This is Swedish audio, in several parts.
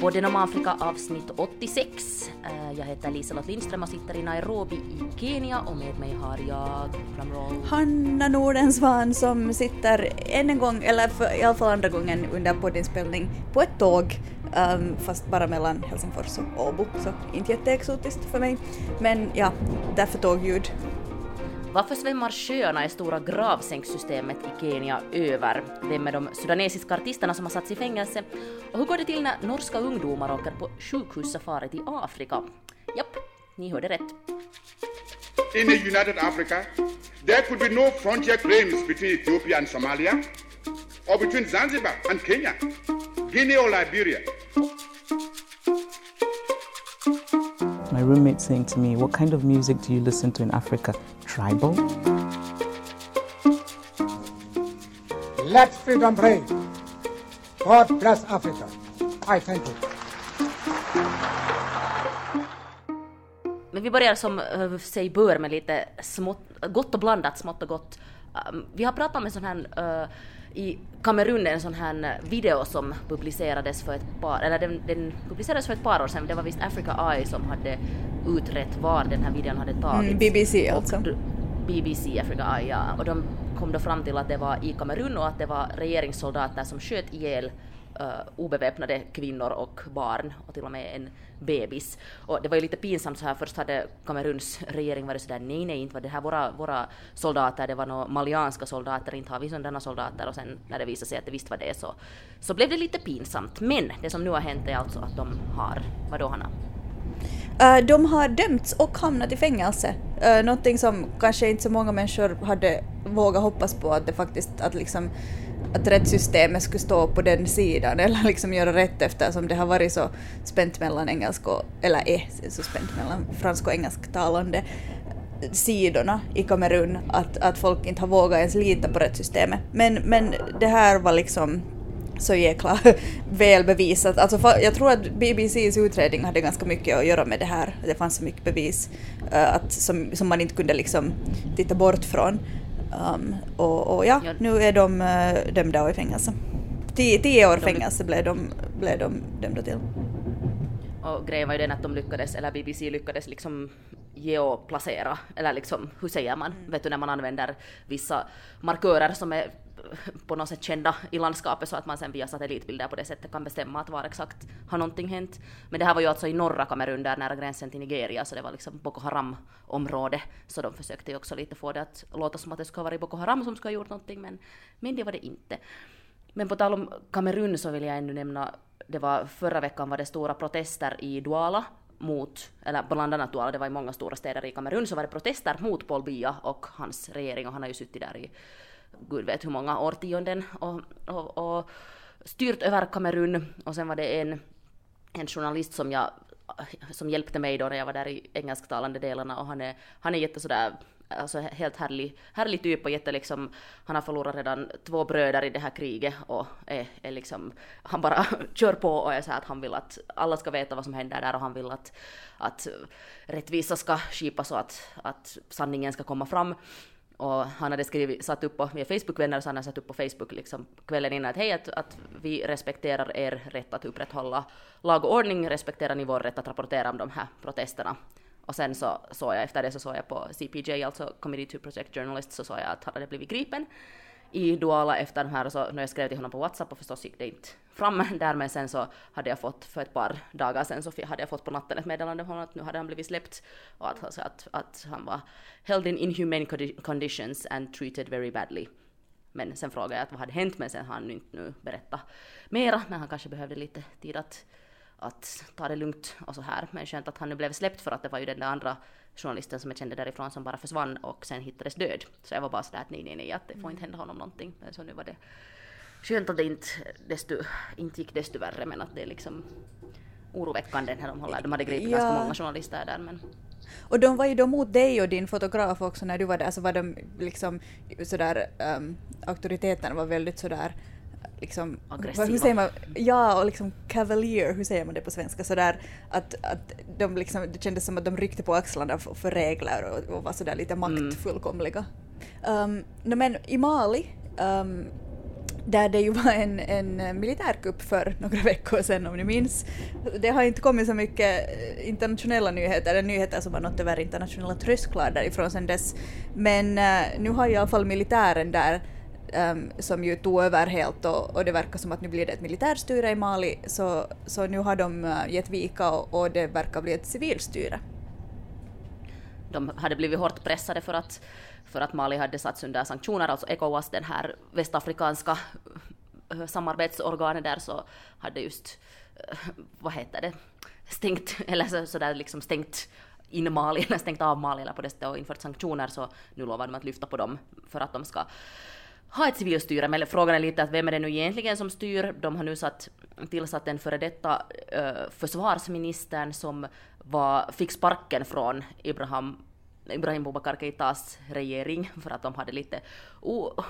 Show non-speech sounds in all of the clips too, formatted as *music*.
Podden om Afrika avsnitt 86. Eh, jag heter Liselott Lindström och sitter i Nairobi i Kenya och med mig har jag drumroll. Hanna Nordensvan som sitter än en gång, eller för, i alla fall andra gången under poddinspelning, på ett tåg um, fast bara mellan Helsingfors och Åbo, så inte jätteexotiskt för mig. Men ja, därför tågljud. Varför svämmar sjöarna i stora gravsänksystemet i Kenya över? Vem är de sudanesiska artisterna som har satts i fängelse? Och hur går det till när norska ungdomar åker på sjukhussafari till Afrika? Japp, ni hörde rätt. In a united Africa, there could be no frontier claims between Ethiopia and Somalia, or between Zanzibar and Kenya, Guinea or Liberia. My roommate saying to me, What kind of music do you listen to in Africa? Tribal? Let freedom reign. God bless Africa. I thank you. Men vi börjar som uh, sig bör med lite smått, gott och blandat, smått och gott. Um, vi har pratat om en sån här uh, i Kamerun en sån här video som publicerades för ett par, eller den, den, publicerades för ett par år sedan, det var visst Africa Eye som hade utrett var den här videon hade tagits. Mm, BBC alltså. BBC Africa Eye, ja. Och de kom då fram till att det var i Kamerun och att det var regeringssoldater som sköt ihjäl uh, obeväpnade kvinnor och barn och till och med en bebis. Och det var ju lite pinsamt så här, först hade Kameruns regering varit sådär nej, nej, inte var det här våra, våra soldater, det var några malianska soldater, inte har vi sådana soldater och sen när det visade sig att det visst var det så, så blev det lite pinsamt. Men det som nu har hänt är alltså att de har, vadå Hanna? Uh, de har dömts och hamnat i fängelse. Uh, någonting som kanske inte så många människor hade vågat hoppas på att det faktiskt, att liksom att rättssystemet skulle stå på den sidan eller liksom göra rätt eftersom det har varit så spänt mellan engelska och, eller är så spänt mellan fransk och engelsktalande sidorna i Kamerun att, att folk inte har vågat ens lita på rättssystemet. Men, men det här var liksom så jäkla *laughs* väl bevisat. Alltså, jag tror att BBCs utredning hade ganska mycket att göra med det här. Det fanns så mycket bevis uh, att, som, som man inte kunde liksom titta bort från. Um, och, och, ja, nu är de uh, dömda i fängelse. Tio, tio år fängelse blev de, blev de dömda till. Och grejen var ju den att de lyckades, eller BBC lyckades liksom geoplacera, eller liksom, hur säger man, mm. vet du när man använder vissa markörer som är på något sätt kända i landskapet så att man sen via satellitbilder på det sättet kan bestämma att var exakt har någonting hänt. Men det här var ju alltså i norra Kamerun där nära gränsen till Nigeria så det var liksom Boko Haram-område så de försökte ju också lite få det att låta som att det skulle ha varit Boko Haram som skulle ha gjort någonting men, men det var det inte. Men på tal om Kamerun så vill jag ännu nämna, det var förra veckan var det stora protester i Douala mot, eller bland annat Douala, det var i många stora städer i Kamerun, så var det protester mot Paul Bia och hans regering och han har ju suttit där i gud vet hur många årtionden och, och, och styrt över Kamerun och sen var det en, en journalist som jag som hjälpte mig då när jag var där i engelsktalande delarna och han är, han är jätte sådär alltså helt härlig, härlig typ och jätte liksom, han har förlorat redan två bröder i det här kriget och är, är liksom, han bara *laughs* kör på och är så att han vill att alla ska veta vad som händer där och han vill att, att rättvisa ska skipas och att, att sanningen ska komma fram. Och han hade skrivit, satt upp på, vi är Facebookvänner, så han hade satt upp på Facebook liksom kvällen innan att hej, att, att vi respekterar er rätt att upprätthålla lag och ordning, respekterar ni vår rätt att rapportera om de här protesterna. Och sen så såg jag, efter det så såg jag på CPJ, alltså Committee to Protect Journalists, så såg jag att han hade blivit gripen i Duala efter de här, så när jag skrev till honom på WhatsApp och förstås gick det inte fram *laughs* där, men sen så hade jag fått, för ett par dagar sen så hade jag fått på natten ett meddelande från att nu hade han blivit släppt och att, alltså att, att han var held in inhumane conditions and treated very badly. Men sen frågade jag att vad hade hänt, men sen har han inte nu berättat mera, men han kanske behövde lite tid att, att ta det lugnt och så här. Men skönt att han nu blev släppt för att det var ju den där andra journalisten som jag kände därifrån som bara försvann och sen hittades död. Så jag var bara sådär att nej, nej, nej, att det får inte hända honom någonting. Men så nu var det skönt att det inte, desto, inte gick desto värre men att det är liksom oroväckande när de håller. De hade gripit ja. ganska många journalister där men och de var ju då mot dig och din fotograf också när du var där, så var de liksom sådär, um, auktoriteterna var väldigt sådär liksom, Aggressiva. Hur säger man? Ja, och liksom cavalier, hur säger man det på svenska? Sådär att, att de liksom, det kändes som att de ryckte på axlarna för, för regler och, och var sådär lite mm. maktfullkomliga. Mm. Um, men i Mali um, där det ju var en, en militärkupp för några *laughs* veckor sedan om ni minns. Det har inte kommit så mycket eh, internationella nyheter, eller nyheter som har nått över internationella trösklar därifrån sedan dess. Men uh, nu har i alla fall militären där um, som ju tog över helt och, och, det verkar som att nu blir det ett militärstyre i Mali. Så, så nu har de eh, gett vika och, och det verkar bli ett civilstyre. De hade blivit hårt pressade för att för att Mali hade satts under sanktioner, alltså ECOWAS, den här västafrikanska eh, samarbetsorganet där, så hade just, eh, vad heter det, stängt, *laughs* eller så, så där liksom stängt in Mali, eller *laughs* stängt av Mali eller på det sättet och infört sanktioner, så nu lovar de att lyfta på dem för att de ska ha ett civilstyre, men frågan är lite att vem är det nu egentligen som styr? De har nu satt, tillsatt en före detta eh, försvarsministern som var, fick sparken från Ibrahim Ibrahim Boubacar Keitas regering för att de hade lite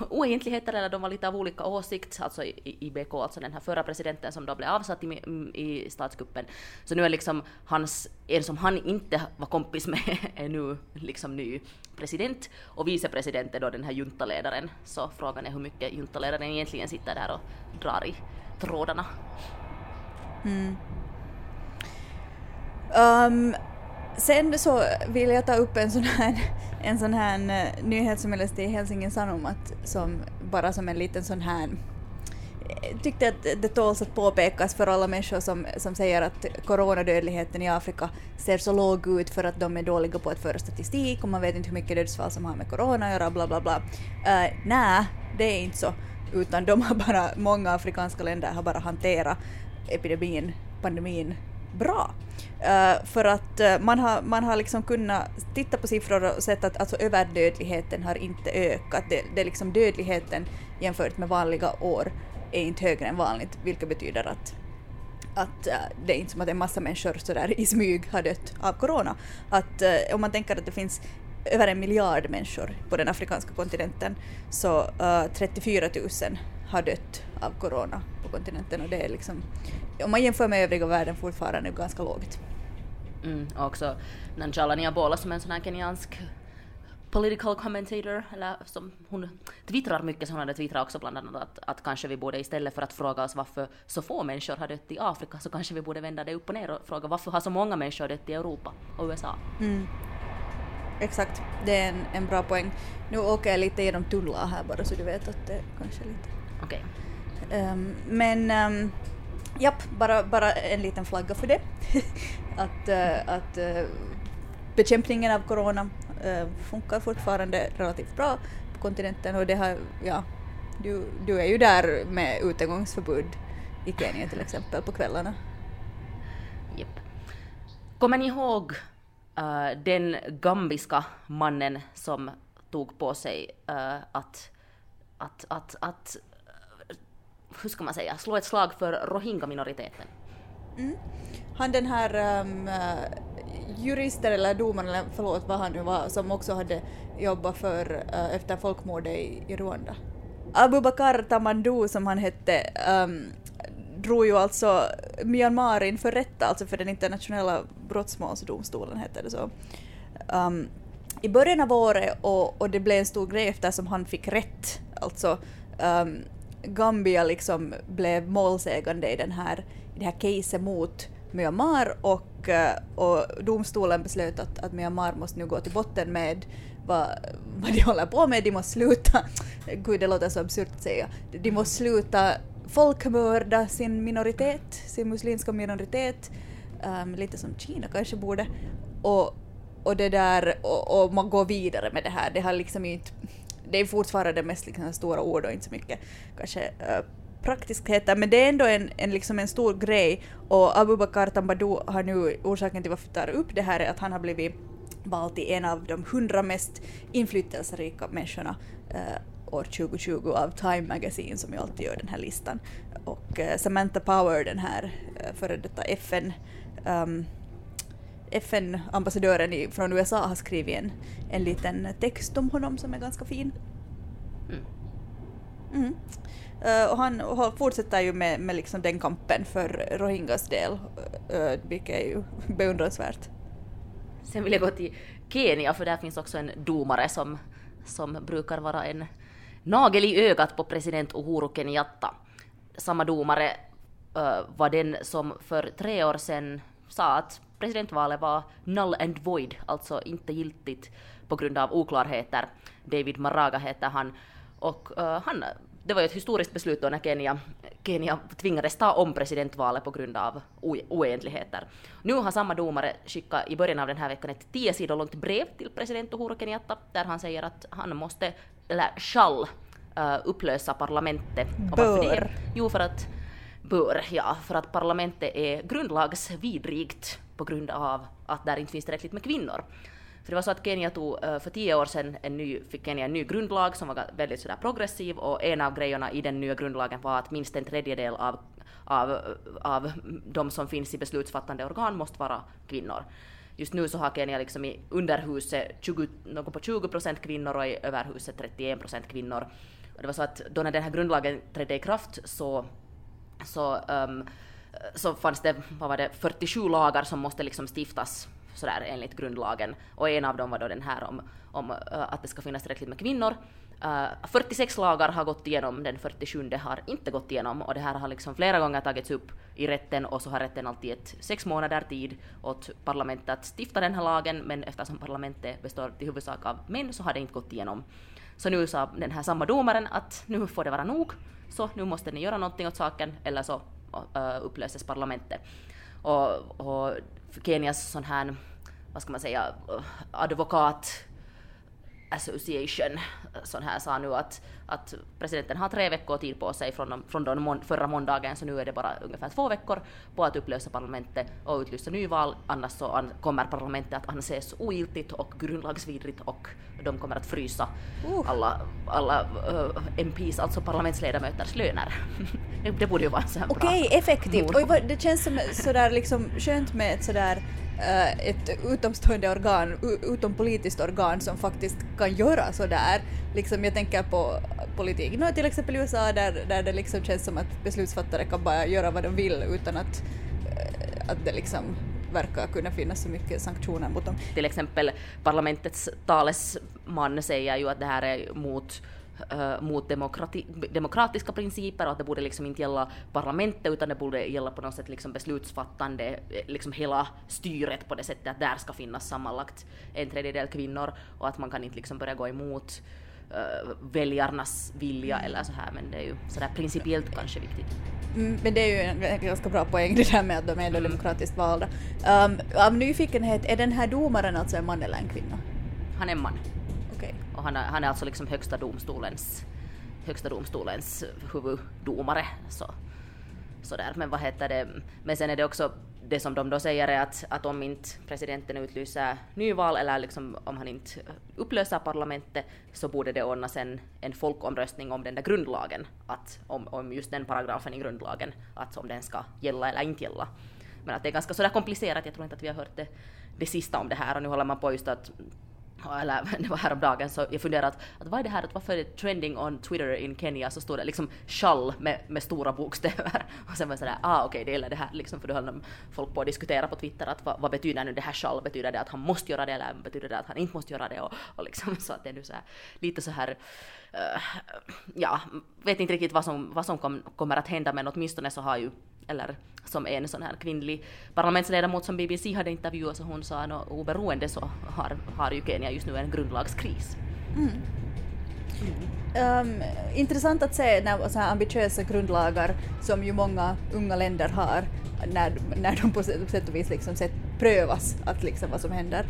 oegentligheter eller de var lite av olika åsikt, alltså IBK, alltså den här förra presidenten som då blev avsatt i, i statskuppen. Så nu är liksom hans, en som han inte var kompis med *laughs* är nu liksom ny president och vicepresident är då den här juntaledaren. Så frågan är hur mycket juntaledaren egentligen sitter där och drar i trådarna. Mm. Um, Sen så vill jag ta upp en sån här, en sån här eh, nyhet som jag läste i Helsingin Sanomat som bara som en liten sån här jag tyckte att det tåls att påpekas för alla människor som, som säger att coronadödligheten i Afrika ser så låg ut för att de är dåliga på att föra statistik och man vet inte hur mycket dödsfall som har med corona att göra, bla bla bla. Uh, Nej, det är inte så, utan de har bara, många afrikanska länder har bara hanterat epidemin, pandemin bra. Uh, för att uh, man har, man har liksom kunnat titta på siffror och sett att alltså, överdödligheten har inte ökat. Det, det är liksom dödligheten jämfört med vanliga år är inte högre än vanligt, vilket betyder att att uh, det är inte som att en massa människor sådär i smyg har dött av corona. Att uh, om man tänker att det finns över en miljard människor på den afrikanska kontinenten så uh, 34 000 har dött av corona på kontinenten och det är liksom, om man jämför med övriga världen fortfarande ganska lågt. Mm, och också Nanjala Niabola som är en sån här kenyansk political commentator, eller som hon twittrar mycket, så hon hade twittrat också bland annat att, att kanske vi borde istället för att fråga oss varför så få människor har dött i Afrika, så kanske vi borde vända det upp och ner och fråga varför har så många människor dött i Europa och USA? Mm. Exakt, det är en, en bra poäng. Nu åker jag lite genom tunnlar här bara så du vet att det kanske är lite... Okej. Okay. Um, ehm, men um, japp, bara, bara en liten flagga för det. *laughs* att eh, att eh, bekämpningen av corona eh, funkar fortfarande relativt bra på kontinenten och det har, ja, du, du är ju där med utegångsförbud i Kenya till exempel på kvällarna. Japp. Kommer ni ihåg uh, den gambiska mannen som tog på sig uh, att, att, att, att hur ska man säga, slå ett slag för rohingya-minoriteten. Mm. Han den här um, juristen eller domaren, eller förlåt vad han nu var, som också hade jobbat för uh, efter folkmordet i, i Rwanda. Abubakar Tamandu som han hette um, drog ju alltså Myanmar inför rätta, alltså för den internationella brottmålsdomstolen heter det så. Um, I början av året och, och det blev en stor grej eftersom han fick rätt, alltså um, Gambia liksom blev målsägande i, den här, i det här caset mot Myanmar och, eh, och domstolen beslöt att, att Myanmar måste nu gå till botten med vad, *laughs* vad de håller på med. De måste sluta, *laughs* gud det låter så absurt att säga, de måste sluta folkmörda sin minoritet, sin muslimska minoritet, um, lite som Kina kanske borde. Och, och det där, och, och man går vidare med det här. Det har liksom inte det är fortfarande mest liksom stora ord och inte så mycket kanske uh, praktiskheter, men det är ändå en, en, liksom en stor grej och Abubakar Tambadou har nu, orsaken till varför jag tar upp det här är att han har blivit vald till en av de hundra mest inflytelserika människorna uh, år 2020 av Time Magazine som ju alltid gör den här listan. Och uh, Samantha Power, den här uh, före detta FN um, ehm, FN-ambassadören från USA har skrivit en, en liten text om honom som är ganska fin. Mm. Mm. Uh, och han fortsätter ju med, med liksom den kampen för Rohingyas del, uh, vilket är ju *laughs* beundransvärt. Sen vill jag gå till Kenya, för där finns också en domare som, som brukar vara en, nagel i ögat på president Uhuru Kenyatta. Samma domare uh, var den som för tre år sedan sa att presidentvalet var null and void, alltså inte giltigt på grund av oklarheter. David Maraga heter han. Och uh, han, det var ju ett historiskt beslut då när Kenya, Kenya tvingades ta om presidentvalet på grund av oegentligheter. Nu har samma domare skickat i början av den här veckan ett tio sidor långt brev till president Uhuru Kenyatta där han säger att han måste, eller skall, uh, upplösa parlamentet. Bör. Jo, för att bör, ja, för att parlamentet är grundlagsvidrigt på grund av att där inte finns tillräckligt med kvinnor. För det var så att Kenya tog eh, för tio år sedan en ny, fick Kenya en ny grundlag som var väldigt sådär progressiv och en av grejerna i den nya grundlagen var att minst en tredjedel av, av, av de som finns i beslutsfattande organ måste vara kvinnor. Just nu så har Kenya liksom i underhuset 20, något på 20 procent kvinnor och i överhuset 31 procent kvinnor. Och det var så att då när den här grundlagen trädde i kraft så, så um, så fanns det, vad var det, 47 lagar som måste liksom stiftas sådär enligt grundlagen. Och en av dem var då den här om, om uh, att det ska finnas tillräckligt med kvinnor. Eh, uh, 46 lagar har gått igenom, den 47 har inte gått igenom och det här har liksom flera gånger tagits upp i rätten och så har rätten alltid gett sex månader tid åt parlamentet att stifta den här lagen men eftersom parlamentet består till huvudsak av män så har det inte gått igenom. Så nu sa den här samma domaren att nu får det vara nog, så nu måste ni göra någonting åt saken eller så upplöses parlamentet. Och, och Kenias sån här, vad ska man säga, advokat Association sån här sa nu att, att presidenten har tre veckor tid på sig från, från den förra måndagen så nu är det bara ungefär två veckor på att upplösa parlamentet och utlysa nyval annars så an, kommer parlamentet att anses ogiltigt och grundlagsvidrigt och de kommer att frysa uh. alla, alla uh, MPs, alltså parlamentsledamöters löner. *laughs* det, borde ju vara en sån Okej, okay, effektivt. Oj, det känns som sådär liksom skönt med ett sådär Eh, Eh, ett utomstående organ, utompolitiskt organ som faktiskt kan göra sådär. Liksom jag tänker på politik, no, till exempel i USA där, där det liksom känns som att beslutsfattare kan bara göra vad de vill utan att, eh, att det liksom verkar kunna finnas så mycket sanktioner mot dem. Till exempel parlamentets talesman säger ju att det här är mot uh, mot demokrati, demokratiska principer och att det borde liksom inte gälla parlamentet utan det borde gälla på något sätt liksom beslutsfattande, eh, liksom hela styret på det sättet att där ska finnas sammanlagt en tredjedel kvinnor och att man kan inte liksom börja gå emot uh, väljarnas vilja eller så här men det är ju sådär principiellt kanske viktigt. Mm, men det är ju en ganska bra poäng det där med att de är mm. demokratiskt valda. Um, av nyfikenhet, är den här domaren alltså en man eller en kvinna? Han är en man. Och han är, han är alltså liksom högsta domstolens, högsta domstolens huvuddomare. Så, så där. Men vad heter det, men sen är det också det som de då säger är att, att om inte presidenten utlyser nyval eller liksom om han inte upplöser parlamentet så borde det ordnas en, en folkomröstning om den där grundlagen, att om, om just den paragrafen i grundlagen, att om den ska gälla eller inte gälla. Men att det är ganska sådär komplicerat, jag tror inte att vi har hört det, det sista om det här och nu håller man på just att eller *laughs* det var häromdagen, så jag funderade att, att vad är det här, att varför är det trending on Twitter in Kenya? Så står det liksom shall med, med stora bokstäver. *laughs* Och sen var jag sådär, ah okej okay, det är det här liksom, för då höll folk på att diskutera på Twitter att vad, vad, betyder nu det här shall, betyder det att han måste göra det eller betyder det att han inte måste göra det? Och, och liksom *laughs* så att det är nu så här, lite så här uh, ja, vet inte riktigt vad som, vad som kom, kommer att hända men åtminstone så har ju eller som en sån här kvinnlig parlamentsledamot som BBC hade intervjuat så hon sa att oberoende så har, har ju Kenya just nu en grundlagskris. Mm. Um, intressant att se när så här ambitiösa grundlagar som ju många unga länder har när, när de på sätt och vis liksom sett prövas att liksom vad som händer.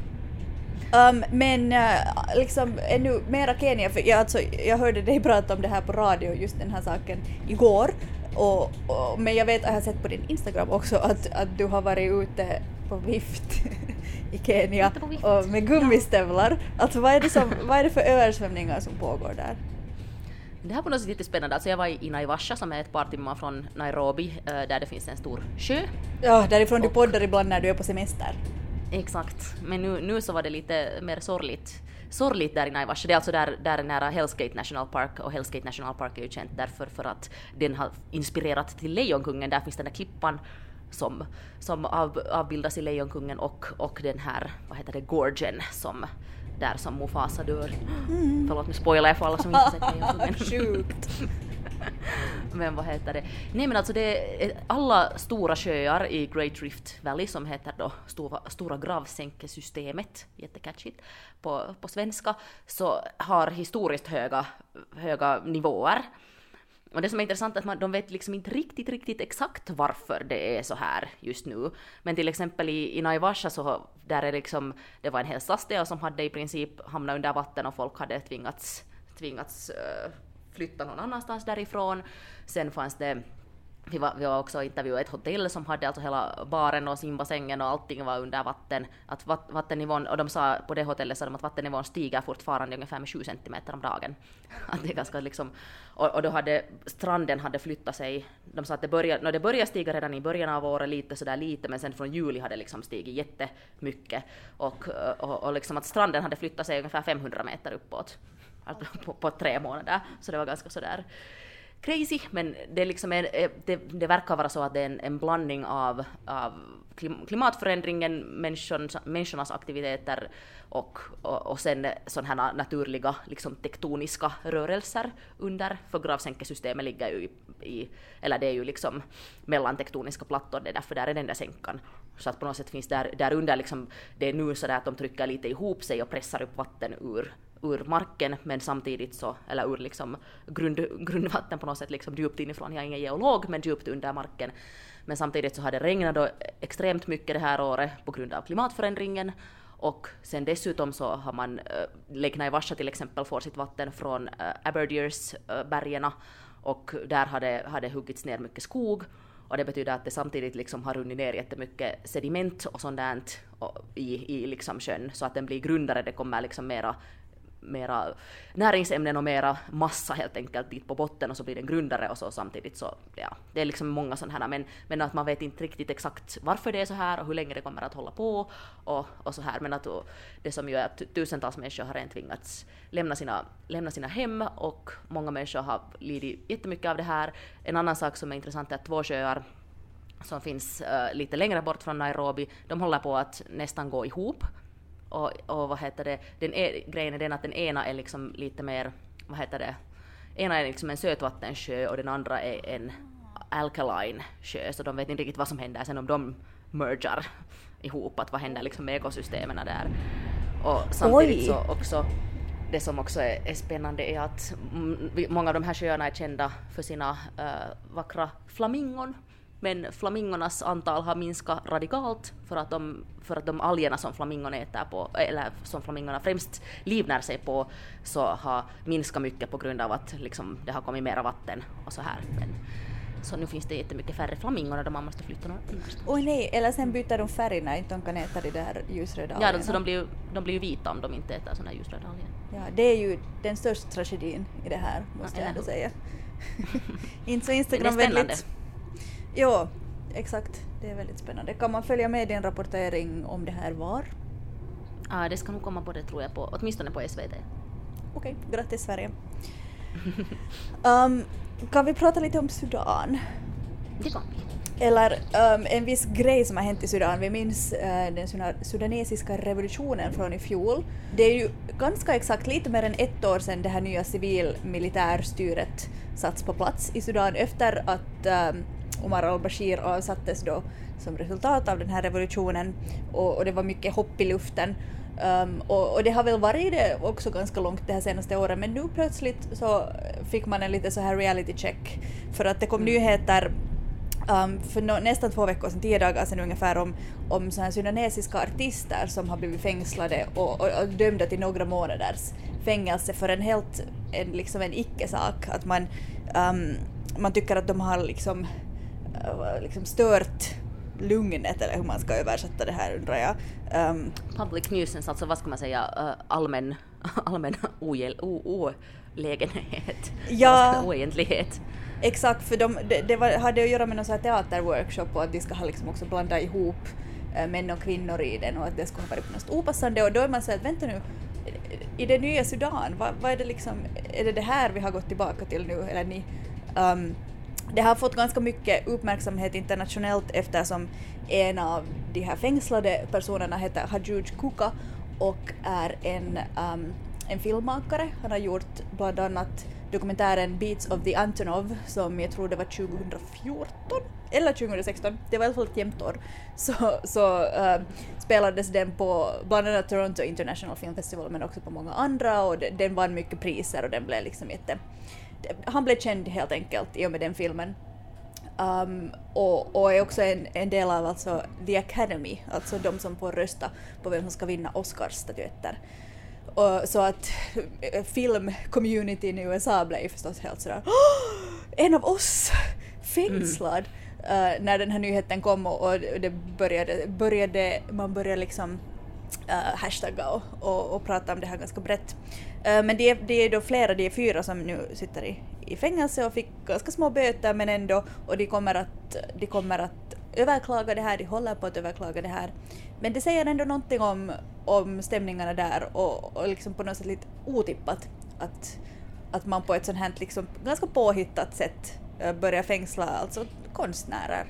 Um, men uh, liksom ännu mera Kenya, för jag, alltså, jag hörde dig prata om det här på radio, just den här saken, igår. Och, och, men jag vet, jag har sett på din Instagram också att, att du har varit ute på vift *laughs* i Kenya och med gummistövlar. Ja. Alltså vad är, det som, vad är det för översvämningar som pågår där? Det här på något sätt jättespännande. Alltså jag var i Naivasha som är ett par timmar från Nairobi eh, där det finns en stor sjö. Ja, därifrån och, du poddar ibland när du är på semester. Exakt, men nu, nu så var det lite mer sorgligt sorgligt där i Naivasha. Det är alltså där, där nära Hell's Gate National Park och Hell's Gate National Park är ju känt därför för att den har inspirerat till Lejonkungen. Där finns den där klippan som, som av, avbildas i Lejonkungen och, och den här, vad heter det, gorgen som där som Mufasa dör. Förlåt nu spoilar jag för alla som inte sett. *laughs* Men, Sjukt men vad heter det? Nej men alltså det är alla stora sjöar i Great Rift Valley som heter då Stora, stora gravsänkesystemet, jättecatchigt på, på svenska, så har historiskt höga, höga nivåer. Och det som är intressant är att man, de vet liksom inte riktigt, riktigt exakt varför det är så här just nu. Men till exempel i, i Naivasha så där är liksom, det var en hel stadsdel som hade i princip hamnat under vatten och folk hade tvingats, tvingats uh, flytta någon annanstans därifrån. Sen fanns det vi var, vi var också intervjuade ett hotell som hade alltså hela baren och simbassängen och allting var under vatten. Att vatt, vattennivån, och de sa på det hotellet sa de att vattennivån stiger fortfarande ungefär med 7 centimeter om dagen. *laughs* Att det är ganska liksom, och, och då hade stranden hade flyttat sig. De sa att det började, no, det började stiga redan i början av året lite sådär lite men sen från juli hade det liksom stigit jättemycket. Och, och, och liksom att stranden hade flyttat sig ungefär 500 meter uppåt. Alltså på, på tre månader. Så det var ganska sådär crazy, men det, liksom är, eh, det, det verkar vara så att det är en, en blandning av, av klimatförändringen, människan, människornas aktiviteter och, och, och sen sådana här naturliga liksom tektoniska rörelser under, för gravsänkesystemet ligger ju i, i, eller det är ju liksom mellan tektoniska plattor, det är därför där är den där sänkan. Så att på något sätt finns där, där under liksom, det är nu så där att de trycker lite ihop sig och pressar upp vatten ur ur marken men samtidigt så, eller ur liksom grund, grundvatten på något sätt liksom djupt inifrån, jag är ingen geolog men djupt under marken. Men samtidigt så har det regnat då extremt mycket det här året på grund av klimatförändringen. Och sen dessutom så har man, äh, Lake Naivasha till exempel får sitt vatten från eh, äh, Aberdeers äh, eh, och där har det, har det huggits ner mycket skog. Och det betyder att det samtidigt liksom har runnit ner jättemycket sediment och sånt där i, i liksom sjön. Så att den blir grundare, det kommer liksom mera mera näringsämnen och mera massa helt enkelt dit på botten och så blir den grundare och så samtidigt så, ja, det är liksom många sådana här men, men att man vet inte riktigt exakt varför det är så här och hur länge det kommer att hålla på och, och så här men att det som ju är att tusentals människor har redan tvingats lämna sina, lämna sina hem och många människor har lidit jättemycket av det här. En annan sak som är intressant är att två sjöar som finns uh, lite längre bort från Nairobi, de håller på att nästan gå ihop och, och vad heter det, den är, grejen är den att den ena är liksom lite mer, vad heter det, ena är liksom en sötvattensjö och den andra är en alkaline sjö, så de vet inte riktigt vad som händer sen om de mergar ihop, att vad händer liksom med ekosystemen där. Och samtidigt Oj. så också, det som också är, är spännande är att många av de här sjöarna är kända för sina uh, vackra flamingon men flamingornas antal har minskat radikalt för att de, för att de algerna som flamingon äter på, eller som flamingorna främst livnär sig på, så har minskat mycket på grund av att liksom, det har kommit mera vatten och så här. Men, så nu finns det jättemycket färre flamingoner då man måste flytta någon annanstans. Oj nej, eller sen byter de färg när inte de kan äta de där ljusröda algerna. Ja, så de blir, de blir ju vita om de inte äter sådana ljusröda alger. Ja, det är ju den största tragedin i det här, måste ja, jag ändå säga. *laughs* inte så Instagramvänligt. Jo, exakt. Det är väldigt spännande. Kan man följa med din rapportering om det här var? Ja, det ska nog komma på det tror jag, på, åtminstone på SVT. Okej, okay, grattis Sverige. *laughs* um, kan vi prata lite om Sudan? Det kan vi. Eller um, en viss grej som har hänt i Sudan. Vi minns uh, den sudanesiska revolutionen från i fjol. Det är ju ganska exakt lite mer än ett år sedan det här nya civilmilitärstyret satts på plats i Sudan efter att um, Omar al-Bashir avsattes då som resultat av den här revolutionen och, och det var mycket hopp i luften. Um, och, och, det har väl varit det också ganska långt det här senaste året men nu plötsligt så fick man en lite så här reality check för att det kom mm. nyheter um, för no, nästan två veckor sedan, tio dagar sedan ungefär, om, om så här sudanesiska artister som har blivit fängslade och, och, och dömda till några månaders fängelse för en helt, en, liksom en icke-sak. Att man, um, man tycker att de har liksom liksom stört lugnet eller hur man ska översätta det här undrar jag. Um, Public nuisance, alltså vad ska man säga, uh, allmän, *laughs* allmän olägenhet, ja, oegentlighet. Exakt, för de, det, det var, hade att göra med någon sån här teaterworkshop och att de ska ha liksom också blanda ihop äh, män och kvinnor i den och att det skulle ha varit på något opassande och då är man så att vänta nu, i det nya Sudan, vad, vad, är det liksom, är det det här vi har gått tillbaka till nu eller ni? Um, det har fått ganska mycket uppmärksamhet internationellt eftersom en av de här fängslade personerna heter Hajuj Kuka och är en, um, en filmmakare. Han har gjort bland annat dokumentären Beats of the Antonov som jag tror det var 2014 eller 2016, det var i alla fall ett jämnt år, så, så uh, spelades den på bland annat Toronto International Film Festival men också på många andra och den, den vann mycket priser och den blev liksom jätte... Han blev känd helt enkelt i och med den filmen. Um, och, och, är också en, en, del av alltså The Academy, alltså de som får rösta på vem som ska vinna Oscarsstatyetter. Och, så att eh, filmcommunityn i USA blev förstås helt sådär en av oss fängslad. Mm. Uh, när den här nyheten kom och, och det började, började, man började liksom uh, hashtagga och, och, och, prata om det här ganska brett. Uh, men det är, det är då flera, det är fyra som nu sitter i, i fängelse och fick ganska små böter men ändå och de kommer att, de kommer att överklaga det här, de håller på att överklaga det här. Men det säger ändå någonting om, om stämningarna där och, och liksom på något sätt lite otippat att, att man på ett sånt här liksom ganska påhittat sätt eh, börjar fängsla alltså konstnärer.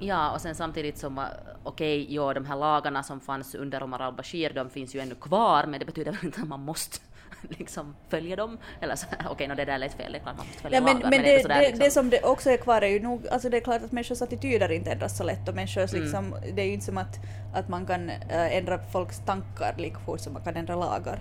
Ja, och sen samtidigt som, äh, okej, okay, ja, de här lagarna som fanns under Omar al-Bashir, de finns ju ännu kvar, men det betyder väl inte att man måste *laughs* liksom följa dem. Eller så *laughs* okej, okay, no, det där lät fel, det är klart man måste följa ja, men, lagar. Men, men det, det, liksom. det, som det också är kvar är ju nog, alltså det är klart att människors attityder inte ändras så lätt och människors mm. liksom, det är ju inte som att, att man kan äh, ändra folks tankar lika fort som man kan ändra lagar.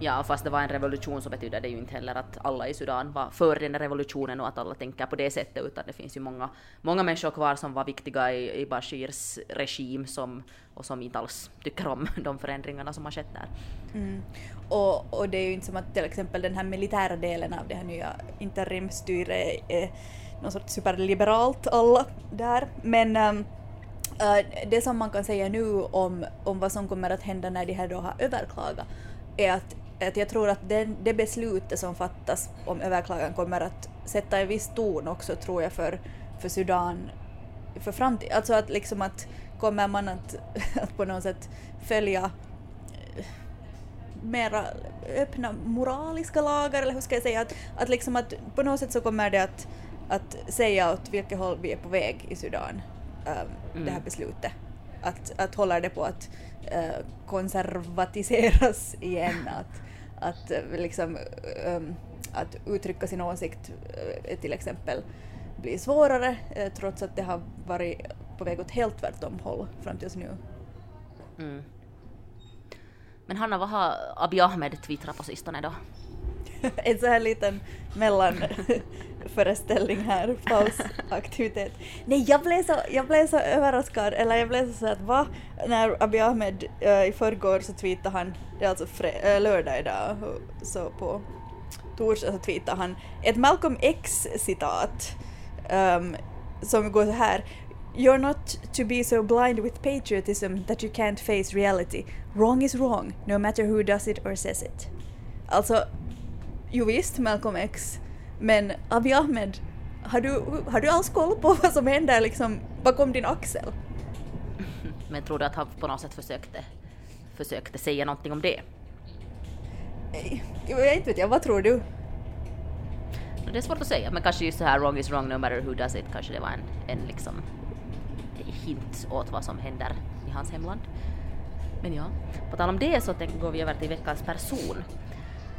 Ja, fast det var en revolution så betyder det ju inte heller att alla i Sudan var för den revolutionen och att alla tänker på det sättet, utan det finns ju många, många människor kvar som var viktiga i, i Bashirs regim som, och som inte alls tycker om *laughs* de förändringarna som har skett där. Mm. Och, och det är ju inte som att till exempel den här militära delen av det här nya interimstyret är något sorts superliberalt alla där, men um, Uh, det som man kan säga nu om, om vad som kommer att hända när de här då har överklagat är att att jag tror att den, det beslutet som fattas om överklagan kommer att sätta en viss ton också tror jag för, för Sudan för framtiden. Alltså att liksom att kommer man att, *laughs* att på något sätt följa eh, mera öppna moraliska lagar eller hur ska jag säga att, att liksom att på något sätt så kommer det att, att säga åt vilket håll vi är på väg i Sudan, um, mm. det här beslutet. Att, att hålla det på att uh, konservatiseras *laughs* igen, att, att eh, liksom ehm, att uttrycka sin åsikt eh, till exempel blir svårare eh, trots att det har varit på väg åt helt tvärtom håll fram tills nu. Mm. Men Hanna, vad har Abiy Ahmed twittrat på sistone då? *laughs* en så här liten mellanföreställning *laughs* här, pausaktivitet. Nej, jag blev, så, jag blev så överraskad, eller jag blev så att va? När Abiy Ahmed äh, i förrgår så tweetade han, det är alltså fre, eh, lördag idag, så på torsdag så tweetade han ett Malcolm X-citat um, ehm, som går så här You're not to be so blind with patriotism that you can't face reality. Wrong is wrong, no matter who does it or says it. Alltså, jo visst Malcolm X, men Abiy Ahmed, har du, har du alls koll på vad som händer liksom bakom din axel? Men tror du att han på något sätt försökte, försökte säga någonting om det? Jag vet inte, vet jag, vad tror du? Det är svårt att säga, men kanske just så här wrong is wrong no matter who does it, kanske det var en, en liksom hint åt vad som händer i hans hemland. Men ja, på tal om det så går vi över till veckans person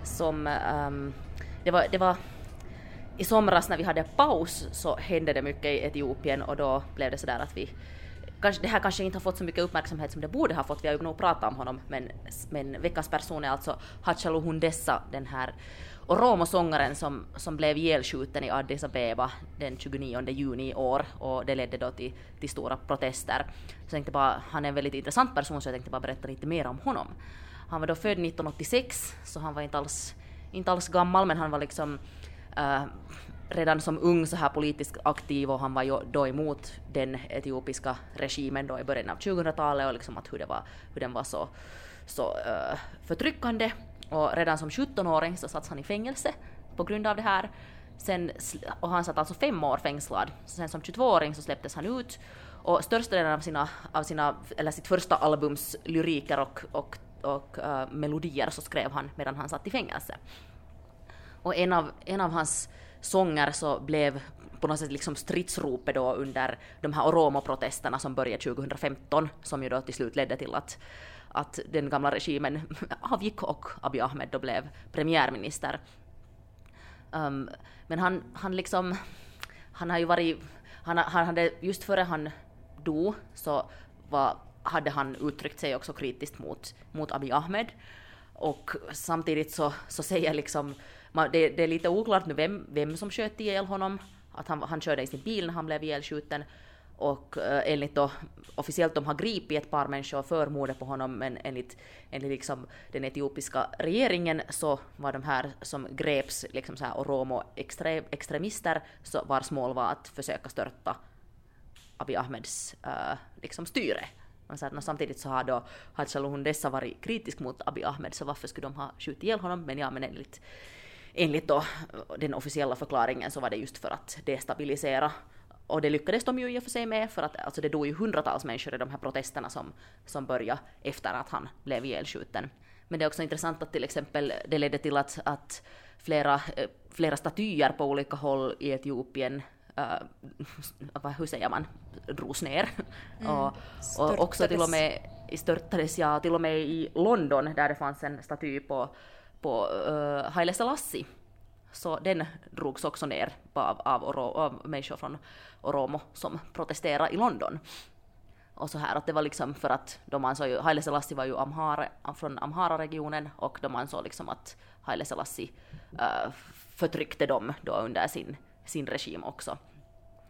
som um, det, var, det var i somras när vi hade paus så hände det mycket i Etiopien och då blev det sådär att vi kanske, det här kanske inte har fått så mycket uppmärksamhet som det borde ha fått, vi har ju nog pratat om honom, men, men veckans person är alltså Hachalu Hundessa, den här Oromo-sångaren som, som blev ihjälskjuten i Addis Abeba den 29 juni i år och det ledde då till, till stora protester. Så jag tänkte bara, han är en väldigt intressant person så jag tänkte bara berätta lite mer om honom. Han var då född 1986, så han var inte alls, inte alls gammal, men han var liksom äh, redan som ung så här politiskt aktiv och han var ju då emot den etiopiska regimen då i början av 2000-talet och liksom att hur, det var, hur den var så, så äh, förtryckande. Och redan som 17-åring så satt han i fängelse på grund av det här. Sen, och han satt alltså fem år fängslad. Så Sen som 22-åring så släpptes han ut och största delen av, sina, av sina, eller sitt första albums lyriker och, och och uh, melodier så skrev han medan han satt i fängelse. Och en av, en av hans sånger så blev på något sätt liksom stridsropet då under de här Oromo-protesterna som började 2015, som ju då till slut ledde till att, att den gamla regimen *laughs* avgick och Abiy Ahmed då blev premiärminister. Um, men han, han liksom, han har ju varit, han, han hade, just före han dog så var, hade han uttryckt sig också kritiskt mot, mot Abiy Ahmed. Och samtidigt så, så säger liksom, man, det, det, är lite oklart nu vem, vem som sköt ihjäl honom, att han, han körde i sin bil när han blev ihjälskjuten. Och eh, enligt då, officiellt de har gripit ett par människor för mordet på honom, men enligt, enligt liksom den etiopiska regeringen så var de här som greps, liksom så här Oromo-extremister, vars mål var att försöka störta Abiy Ahmeds eh, liksom styre. Man samtidigt så har då Hadjalun Dessa varit kritisk mot Abiy Ahmed, så varför skulle de ha skjutit ihjäl honom? Men ja, men enligt, enligt då den officiella förklaringen så var det just för att destabilisera och det lyckades de ju i och för sig med, för att alltså det dog ju hundratals människor i de här protesterna som, som började efter att han blev ihjälskjuten. Men det är också intressant att till exempel det ledde till att, att flera, eh, flera statyer på olika håll i Etiopien uh, hur säger man, drogs ner. Mm. Och, och också till och med störtades, ja, till och med i London där det fanns en staty på, på uh, Haile Selassie. Så den drogs också ner av, av, av människor från Oromo som protesterade i London. Och så här att det var liksom för att de ansåg ju, Haile Selassie var ju Amhara, från Amhara-regionen och de ansåg liksom att Haile Selassie uh, förtryckte dem då under sin sin regim också.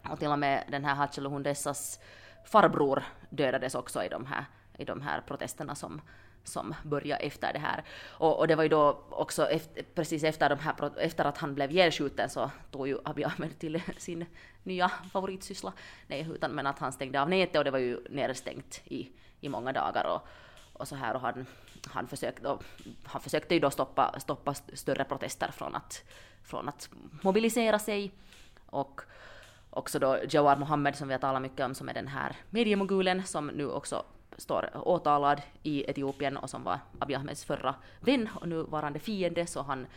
Och till och med den här Hachalu Hundessas farbror dödades också i de här, i de här protesterna som, som började efter det här. Och, och det var ju då också efter, precis efter, de här, efter att han blev ihjälskjuten så tog ju Abiy Ahmed till *laughs* sin nya favoritsyssla. Nej, utan men att han stängde av nätet och det var ju nedstängt i, i många dagar. Och, och så här och han, han, försökte, han försökte ju då stoppa, stoppa större protester från att, från att mobilisera sig. Och också då Jawar Mohammed som vi har talat mycket om som är den här mediemogulen som nu också står åtalad i Etiopien och som var Abiy Ahmeds förra vän och nuvarande fiende så han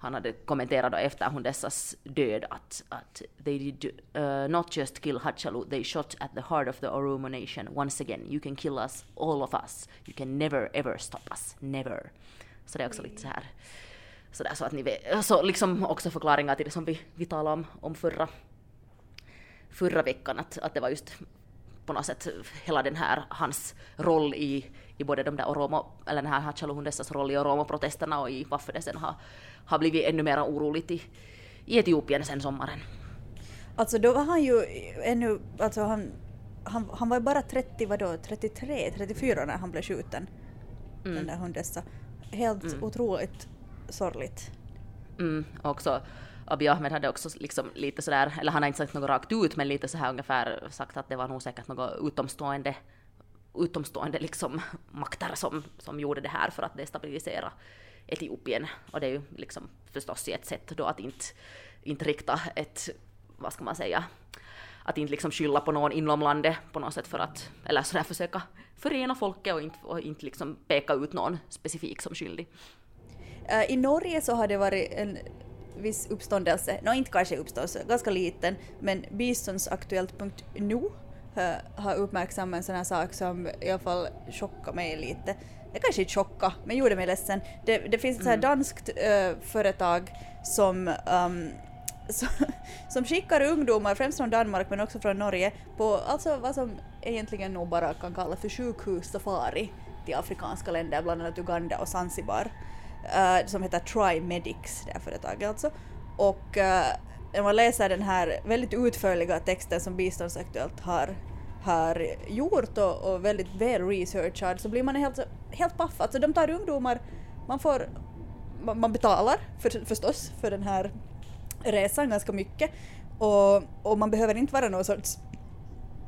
han hade kommenterat då efter Hundessas död att, att they did uh, not just kill Hachalu, they shot at the heart of the Oromo nation. Once again, you can kill us, all of us. You can never ever stop us, never. Så det är också lite så här sådär så att ni vet, så liksom också förklaringar till det som vi, vi talade om, om förra, förra veckan, att, att det var just på något sätt hela den här, hans roll i, i både de där Oromo, eller den här Hachalu Hundessas roll i Oromo-protesterna och i varför det sen har har blivit ännu mer oroligt i, i Etiopien sen sommaren. Alltså då var han ju ännu, alltså han, han, han var bara 30, vadå, 33, 34 när han blev skjuten. Mm. Den där Hundessa. Helt mm. otroligt sorgligt. Mm, också Abiy Ahmed hade också liksom lite sådär, eller han har inte sagt något rakt ut, men lite så här ungefär sagt att det var nog säkert något utomstående, utomstående liksom makter som, som gjorde det här för att destabilisera Etiopien. Och det är ju liksom förstås ett sätt då att inte, inte rikta ett, vad ska man säga, att inte liksom skylla på någon inom landet på något sätt för att, eller sådär försöka förena folket och inte, och inte liksom peka ut någon specifik som skyldig. Eh, I Norge så har det varit en viss uppståndelse, nå inte kanske uppståndelse, ganska liten, men biståndsaktuellt.nu uh, har uppmärksammat en sån här sak som i alla fall chockade mig lite jag kanske inte chocka, men gjorde mig ledsen. Det, det finns ett mm. danskt uh, företag som, um, *laughs* som, skickar ungdomar, främst från Danmark men också från Norge, på alltså vad som egentligen nog bara kan kallas för sjukhussafari till afrikanska länder, bland annat Uganda och Zanzibar, uh, som heter TriMedics, det här företaget alltså. Och uh, när man läser den här väldigt utförliga texten som Biståndsaktuellt har har gjort och, och väldigt väl researchad så blir man helt, helt paff. Alltså de tar ungdomar, man får, man, man betalar för, förstås för den här resan ganska mycket och, och man behöver inte vara någon sorts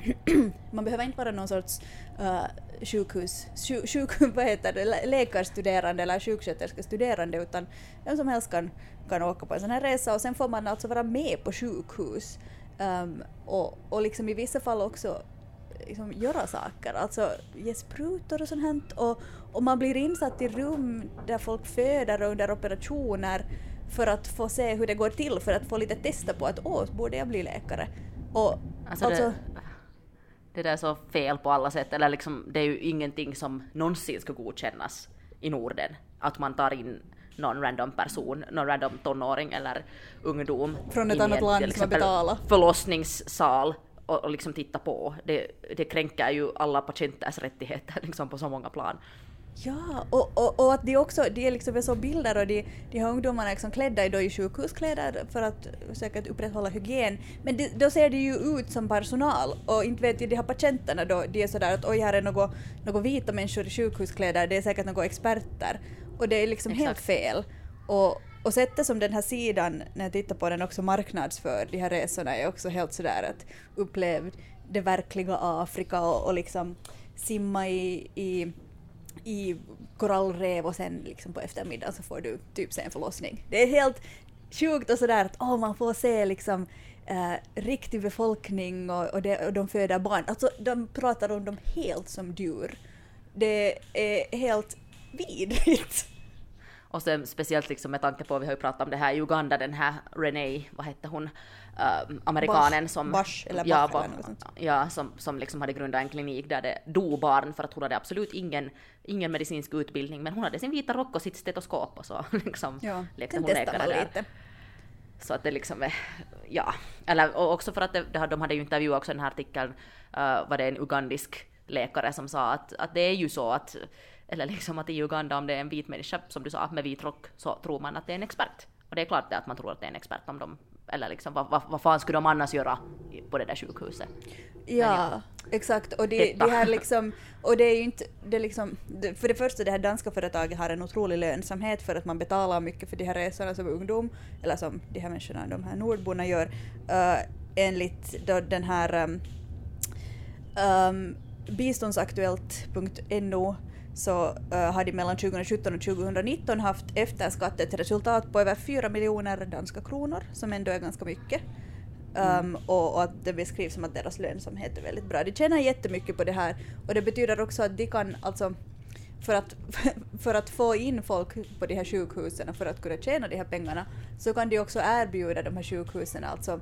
*clears throat* man behöver inte vara någon sorts uh, sjukhus, sjuk, sjuk, *laughs* vad heter det, läkarstuderande eller sjuksköterskestuderande utan vem som helst kan, kan åka på en sån här resa och sen får man alltså vara med på sjukhus um, och, och liksom i vissa fall också liksom göra saker, alltså ge sprutor och sånt här. Och, och man blir insatt i rum där folk föder under operationer för att få se hur det går till, för att få lite testa på att åh, borde jag bli läkare? Och alltså, alltså det, det där är så fel på alla sätt, eller liksom det är ju ingenting som någonsin ska godkännas i Norden, att man tar in någon random person, någon random tonåring eller ungdom Från ett annat land som betalat. förlossningssal och, och liksom titta på. Det, det kränker ju alla patienters rättigheter *laughs* liksom på så många plan. Ja, och, och, och att de också, de är liksom så bilder och de, de här ungdomarna är liksom klädda i, då i sjukhuskläder för att säkert upprätthålla hygien. Men de, då ser de ju ut som personal och inte vet ju de här patienterna då, de är sådär att oj här är några, några vita människor i sjukhuskläder, det är säkert några experter. Och det är liksom helt Exakt. fel. Och, och sättet som den här sidan, när jag tittar på den, också marknadsför de här resorna är också helt sådär att upplev det verkliga Afrika och, och liksom simma i, i i korallrev och sen liksom på eftermiddagen så får du typ se en förlossning. Det är helt sjukt och sådär att åh, man får se liksom eh, riktig befolkning och, och, det, och de föder barn. Alltså de pratar om dem helt som djur. Det är helt vidrigt. Och sen speciellt liksom med tanke på, vi har ju pratat om det här i Uganda, den här Renee, vad hette hon, uh, amerikanen Bosch- som... Bosch eller ja, Bach eller något sånt. ja, som, som liksom hade grundat en klinik där det dog barn för att hon hade absolut ingen, ingen medicinsk utbildning, men hon hade sin vita rock och sitt stetoskop och så *laughs* liksom Ja, lekte hon läkare där. lite. Så att det liksom är, ja, eller och också för att det, det, de hade ju intervjuat också den här artikeln, uh, var det en ugandisk läkare som sa att, att det är ju så att, eller liksom att i Uganda om det är en vit människa, som du sa, med vit rock, så tror man att det är en expert. Och det är klart det att man tror att det är en expert om de, eller liksom vad, vad, vad fan skulle de annars göra på det där sjukhuset? Ja, exakt. Och det, det här liksom, och det är ju inte, det liksom, för det första det här danska företaget har en otrolig lönsamhet för att man betalar mycket för de här resorna som ungdom, eller som de här människorna, de här nordborna gör, uh, enligt då den här um, um, biståndsaktuellt.no så uh, har de mellan 2017 och 2019 haft efter skatt ett resultat på över 4 miljoner danska kronor, som ändå är ganska mycket. Um, och, och att det beskrivs som att deras lönsamhet är väldigt bra. De tjänar jättemycket på det här och det betyder också att de kan alltså för att, *laughs* för att få in folk på de här sjukhusen och för att kunna tjäna de här pengarna så kan de också erbjuda de här sjukhusen, alltså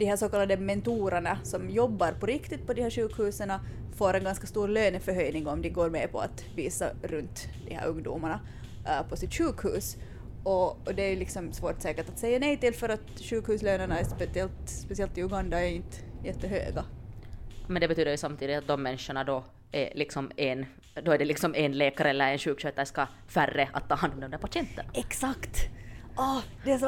de här så kallade mentorerna som jobbar på riktigt på de här sjukhusen får en ganska stor löneförhöjning om de går med på att visa runt de här ungdomarna eh, på sitt sjukhus. Och, och det är liksom svårt säkert att säga nej till för att sjukhuslönerna, är speciellt, speciellt i Uganda, är inte jättehöga. Men det betyder ju samtidigt att de människorna då är liksom en, då är det liksom en läkare eller en sjuksköterska färre att ta hand om de där patienterna. Exakt! Åh, det, är så,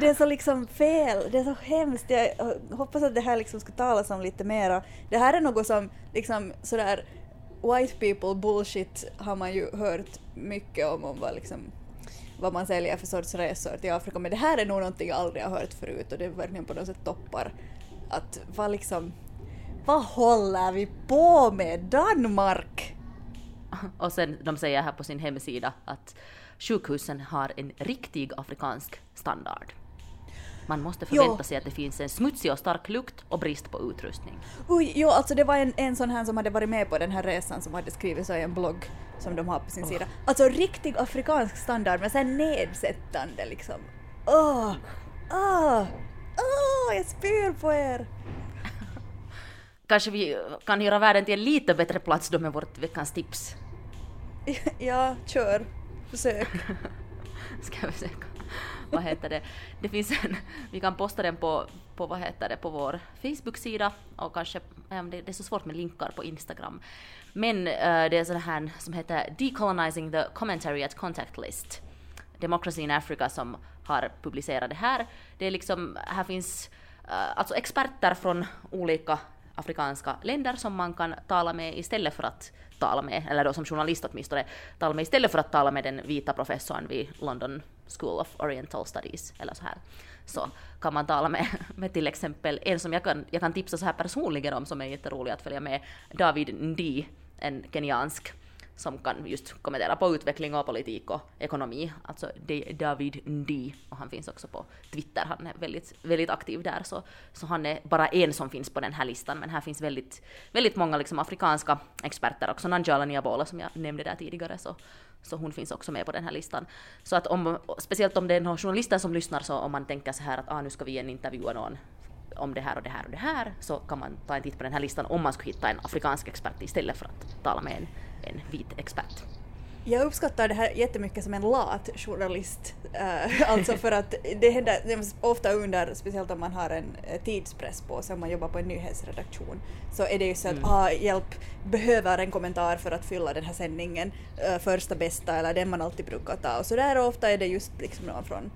det är så liksom fel, det är så hemskt. Jag hoppas att det här liksom ska talas om lite mera. Det här är något som liksom sådär white people bullshit har man ju hört mycket om, om vad, liksom, vad man säljer för sorts resor till Afrika. Men det här är nog någonting jag aldrig har hört förut och det är verkligen på något sätt toppar. Att vad liksom, vad håller vi på med Danmark? Och sen de säger här på sin hemsida att sjukhusen har en riktig afrikansk standard. Man måste förvänta Jo. sig att det finns en smutsig och stark lukt och brist på utrustning. Oj, jo, alltså det var en, en sån här som hade varit med på den här resan som hade skrivit så i en blogg som de har på sin sida. Alltså riktig afrikansk standard men sen nedsättande liksom. Åh! Åh! Åh! Jag spyr på er! *laughs* Kanske vi kan göra världen till en lite bättre plats då med vårt veckans tips. *laughs* Ja, kör. Försök. *laughs* Ska jag försöka. Vad heter det? Det finns en, vi kan posta den på, på vad heter det, på vår Facebook-sida och kanske, det, det är så svårt med linkar på Instagram. Men äh, det är sån här som heter Decolonizing the Commentary at Contact List. Democracy in Africa som har publicerat det här. Det är liksom, här finns äh, alltså experter från olika afrikanska länder som man kan tala med istället för att tala med, eller då som journalist åtminstone, tala med istället för att tala med den vita professorn vid London School of Oriental Studies eller så här. Så kan man tala med, *laughs* med till exempel en som jag kan, jag kan tipsa så här personligen om som är jätterolig att följa med, David Ndi, en kenyansk som kan just kommentera på utveckling och politik och ekonomi. Alltså David Ndi och han finns också på Twitter. Han är väldigt, väldigt aktiv där så, så han är bara en som finns på den här listan men här finns väldigt, väldigt många liksom afrikanska experter också. Nanjala Niabola som jag nämnde där tidigare så, så hon finns också med på den här listan. Så att om, speciellt om det är några journalister som lyssnar så om man tänker så här att ah, nu ska vi igen intervjua någon om det här och det här och det här så kan man ta en titt på den här listan om man skulle hitta en afrikansk expert istället för att tala med en, en vit expert. Jag uppskattar det här jättemycket som en lat journalist. Uh, alltså för att det händer ofta under, speciellt om man har en uh, tidspress på sig, om man jobbar på en nyhetsredaktion, så är det ju så att mm. ah, hjälp, behöver en kommentar för att fylla den här sändningen, uh, första bästa eller den man alltid brukar ta och så där och ofta är det just liksom någon från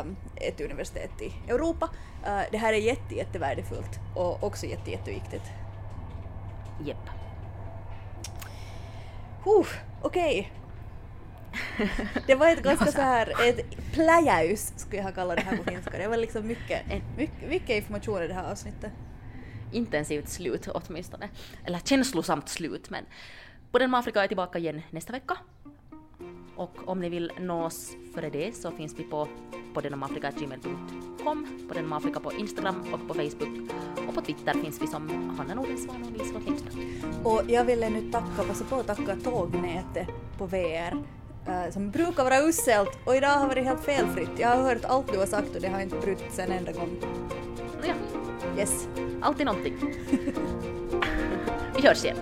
um, ett universitet i Europa. det här är jätte, jättevärdefullt och också jätte, jätteviktigt. Japp. Yep. Okej. Det var ett *laughs* ganska så här, ett pläjäus skulle jag ha kallat det här på *laughs* finska. Det var liksom mycket, mycket, mycket information i det här avsnittet. Intensivt slut åtminstone. Eller känslosamt slut men Podden med Afrika är tillbaka igen nästa vecka. Och om ni vill nå oss före det så finns vi på poddenomafrika.gmail.com, podden Afrika på Instagram och på Facebook och på Twitter finns vi som Hanna Nordensvan och Liselott Lindström. Och jag ville nu tacka, passa på att tacka tågnätet på VR uh, som brukar vara uselt och idag har varit helt felfritt. Jag har hört allt du har sagt och det har inte brutits en enda gång. Ja. Yes. Alltid någonting. *laughs* vi hörs igen.